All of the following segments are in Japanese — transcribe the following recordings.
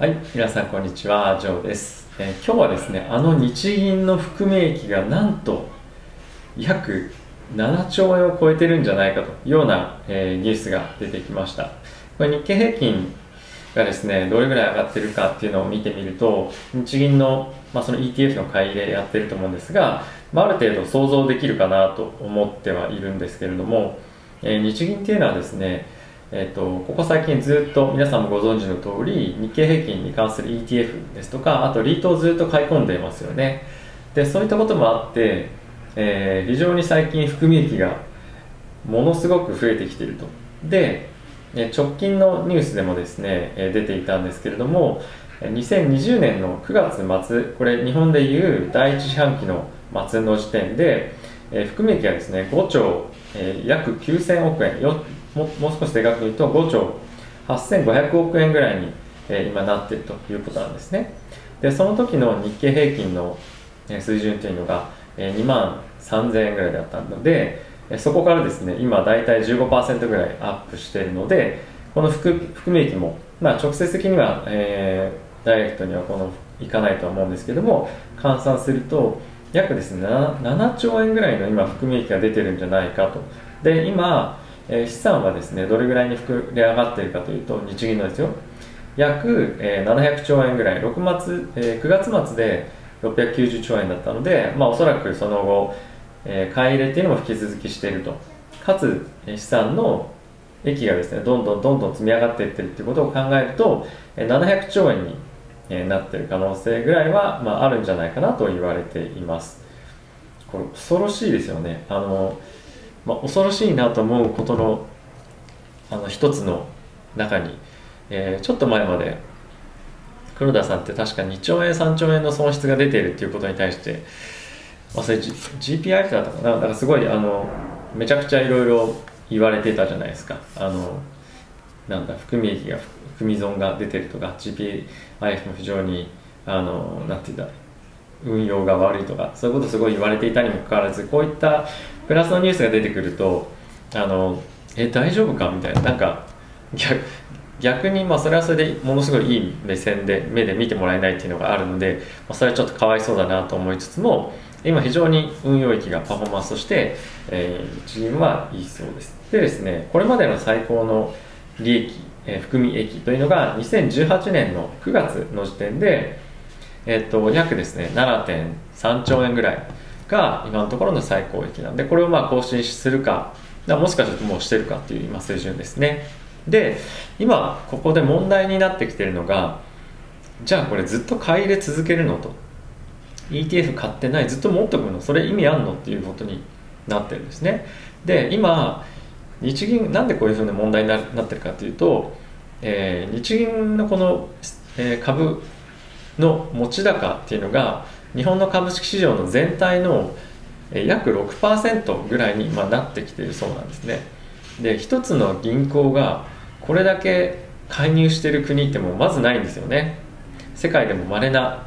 はい、皆さんこんにちは、ジョーです、えー今日はですね、あの日銀の含み益がなんと約7兆円を超えてるんじゃないかというような、えーニュースが出てきました。これ日経平均がですね、どれぐらい上がってるかっていうのを見てみると、日銀の,、まあその ETF の買い入れやってると思うんですが、まあ、ある程度想像できるかなと思ってはいるんですけれども、えー日銀っていうのはですね、えー、とここ最近ずっと皆さんもご存知の通り日経平均に関する ETF ですとかあとリートをずっと買い込んでいますよね。でそういったこともあって、えー非常に最近含み益がものすごく増えてきていると。で直近のニュースでもですね出ていたんですけれども2020年の9月末これ日本でいう第一四半期の末の時点で、えー含み益がですね5兆、えー約9000億円よもう少しでかく言うと5兆8500億円ぐらいに、えー今なっているということなんですね。でその時の日経平均の水準というのが、えー2万3000円ぐらいだったのでそこからですね今大体15%ぐらいアップしているのでこの含含み益も、まあ、直接的には、えーダイレクトにはこのいかないとは思うんですけども換算すると約ですね 7, 7兆円ぐらいの今含み益が出てるんじゃないかと。で今、えー資産はですねどれぐらいに膨れ上がっているかというと日銀のですよ。約、えー700兆円ぐらい。6末、えー9月末で690兆円だったので、まあ、おそらくその後、えー買い入れっていうのも引き続きしていると。かつえー資産の益がですねどんどんどんどん積み上がっていってるっていうことを考えるとえー700兆円にえーなってる可能性ぐらいは、まあ、あるんじゃないかなと言われています。これ恐ろしいですよね。あの、まあ、恐ろしいなと思うことのあの一つの中に、えーちょっと前まで黒田さんって確か2兆円3兆円の損失が出ているっていうことに対して、まあ、それ、G、GPI だったかな？なんかすごいあのめちゃくちゃいろいろ言われてたじゃないですか。あのなんだ含み益が含み損が出てるとか GPIF も非常にあのなんていうんだ運用が悪いとかそういうことすごい言われていたにもかかわらずこういったプラスのニュースが出てくるとあのえ大丈夫かみたいな。なんか逆逆にまあそれはそれでものすごいいい目線で目で見てもらえないっていうのがあるので、まあ、それはちょっとかわいそうだなと思いつつも今非常に運用益がパフォーマンスとして、えー、日銀はいいそうです。でですねこれまでの最高の利益、えー含み益というのが2018年の9月の時点で、えっと約ですね。7.3兆円ぐらいが今のところの最高益なんでこれをまあ更新するかもしかするともうしてるかっていう今水準ですね。で今ここで問題になってきてるのがじゃあこれずっと買い入れ続けるのと。ETF 買ってないずっと持っとくの。それ意味あんのっていうことになってるんですね。で今日銀なんでこういうふうな問題にななってるかというと、えー日銀のこの、えー株の持ち高っていうのが日本の株式市場の全体の約6%ぐらいに今なってきているそうなんですね。で一つの銀行がこれだけ介入している国ってもうまずないんですよね。世界でも稀な、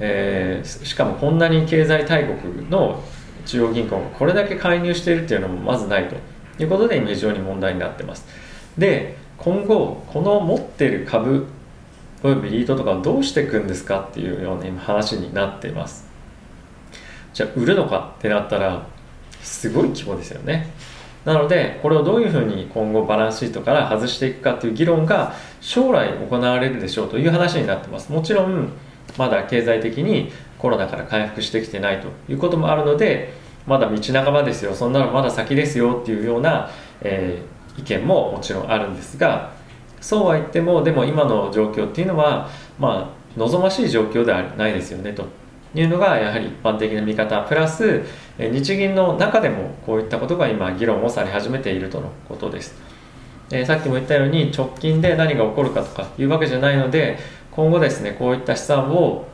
えーしかもこんなに経済大国の中央銀行がこれだけ介入しているっていうのもまずないと。いうことで非常に問題になってます。で今後この持ってる株およびリートとかをどうしていくんですかっていうような今話になっています。じゃあ売るのかってなったらすごい規模ですよね。なのでこれをどういうふうに今後バランスシートから外していくかという議論が将来行われるでしょうという話になってます。もちろんまだ経済的にコロナから回復してきてないということもあるのでまだ道半ばですよ。そんなのまだ先ですよっていうような、えー意見ももちろんあるんですがそうは言ってもでも今の状況っていうのはまあ望ましい状況ではないですよねと。いうのがやはり一般的な見方プラス日銀の中でもこういったことが今議論をされ始めているとのことです、えーさっきも言ったように直近で何が起こるかとかいうわけじゃないので今後ですねこういった資産を、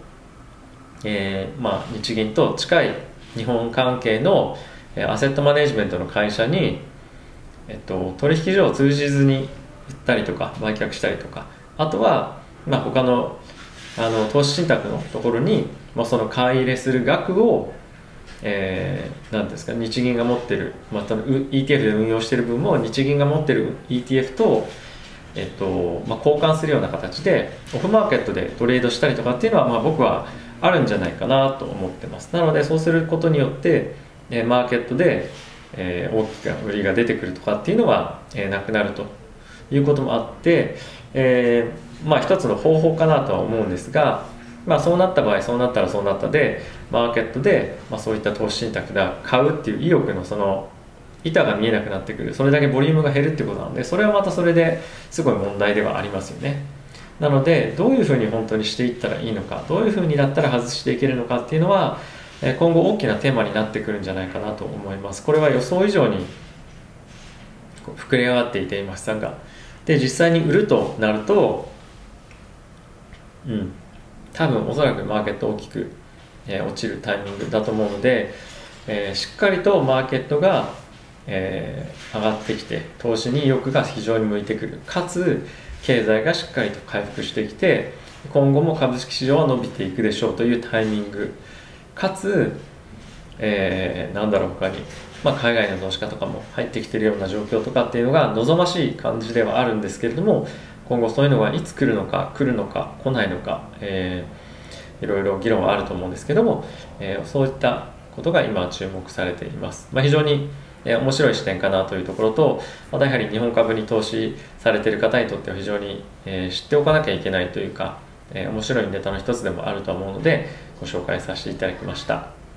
えーまあ、日銀と近い日本関係のアセットマネジメントの会社に、えっと、取引所を通じずに売ったりとか売却したりとか。あとは、まあ、他のあの投資信託のところに、まあ、その買い入れする額を、えー、なんですか日銀が持ってる、まあ、ETF で運用してる分も日銀が持ってる ETF と、えっとまあ、交換するような形でオフマーケットでトレードしたりとかっていうのは、まあ、僕はあるんじゃないかなと思ってます。なのでそうすることによって、えマーケットで、えー、大きな売りが出てくるとかっていうのは、えー、なくなるということもあって、えー、まあ一つの方法かなとは思うんですが、まあ、そうなった場合そうなったらそうなったでマーケットで、まあ、そういった投資信託が買うっていう意欲のその板が見えなくなってくるそれだけボリュームが減るってことなのでそれはまたそれですごい問題ではありますよね。なのでどういうふうに本当にしていったらいいのかどういうふうにだったら外していけるのかっていうのは今後大きなテーマになってくるんじゃないかなと思います。これは予想以上に膨れ上がっていて今資産が。で実際に売るとなるとうん多分おそらくマーケット大きく、えー、落ちるタイミングだと思うので、えー、しっかりとマーケットがえー、上がってきて投資に意欲が非常に向いてくる。かつ経済がしっかりと回復してきて今後も株式市場は伸びていくでしょうというタイミング。かつ、えー、なんだろう他に、まあ、海外の投資家とかも入ってきてるような状況とかっていうのが望ましい感じではあるんですけれども今後そういうのがいつ来るのか来るのか来ないのか、えー、いろいろ議論はあると思うんですけども、えー、そういったことが今注目されています、まあ、非常にえ面白い視点かなというところとまたやはり日本株に投資されてる方にとっては非常に、え知っておかなきゃいけないというか、え面白いネタの一つでもあると思うのでご紹介させていただきました。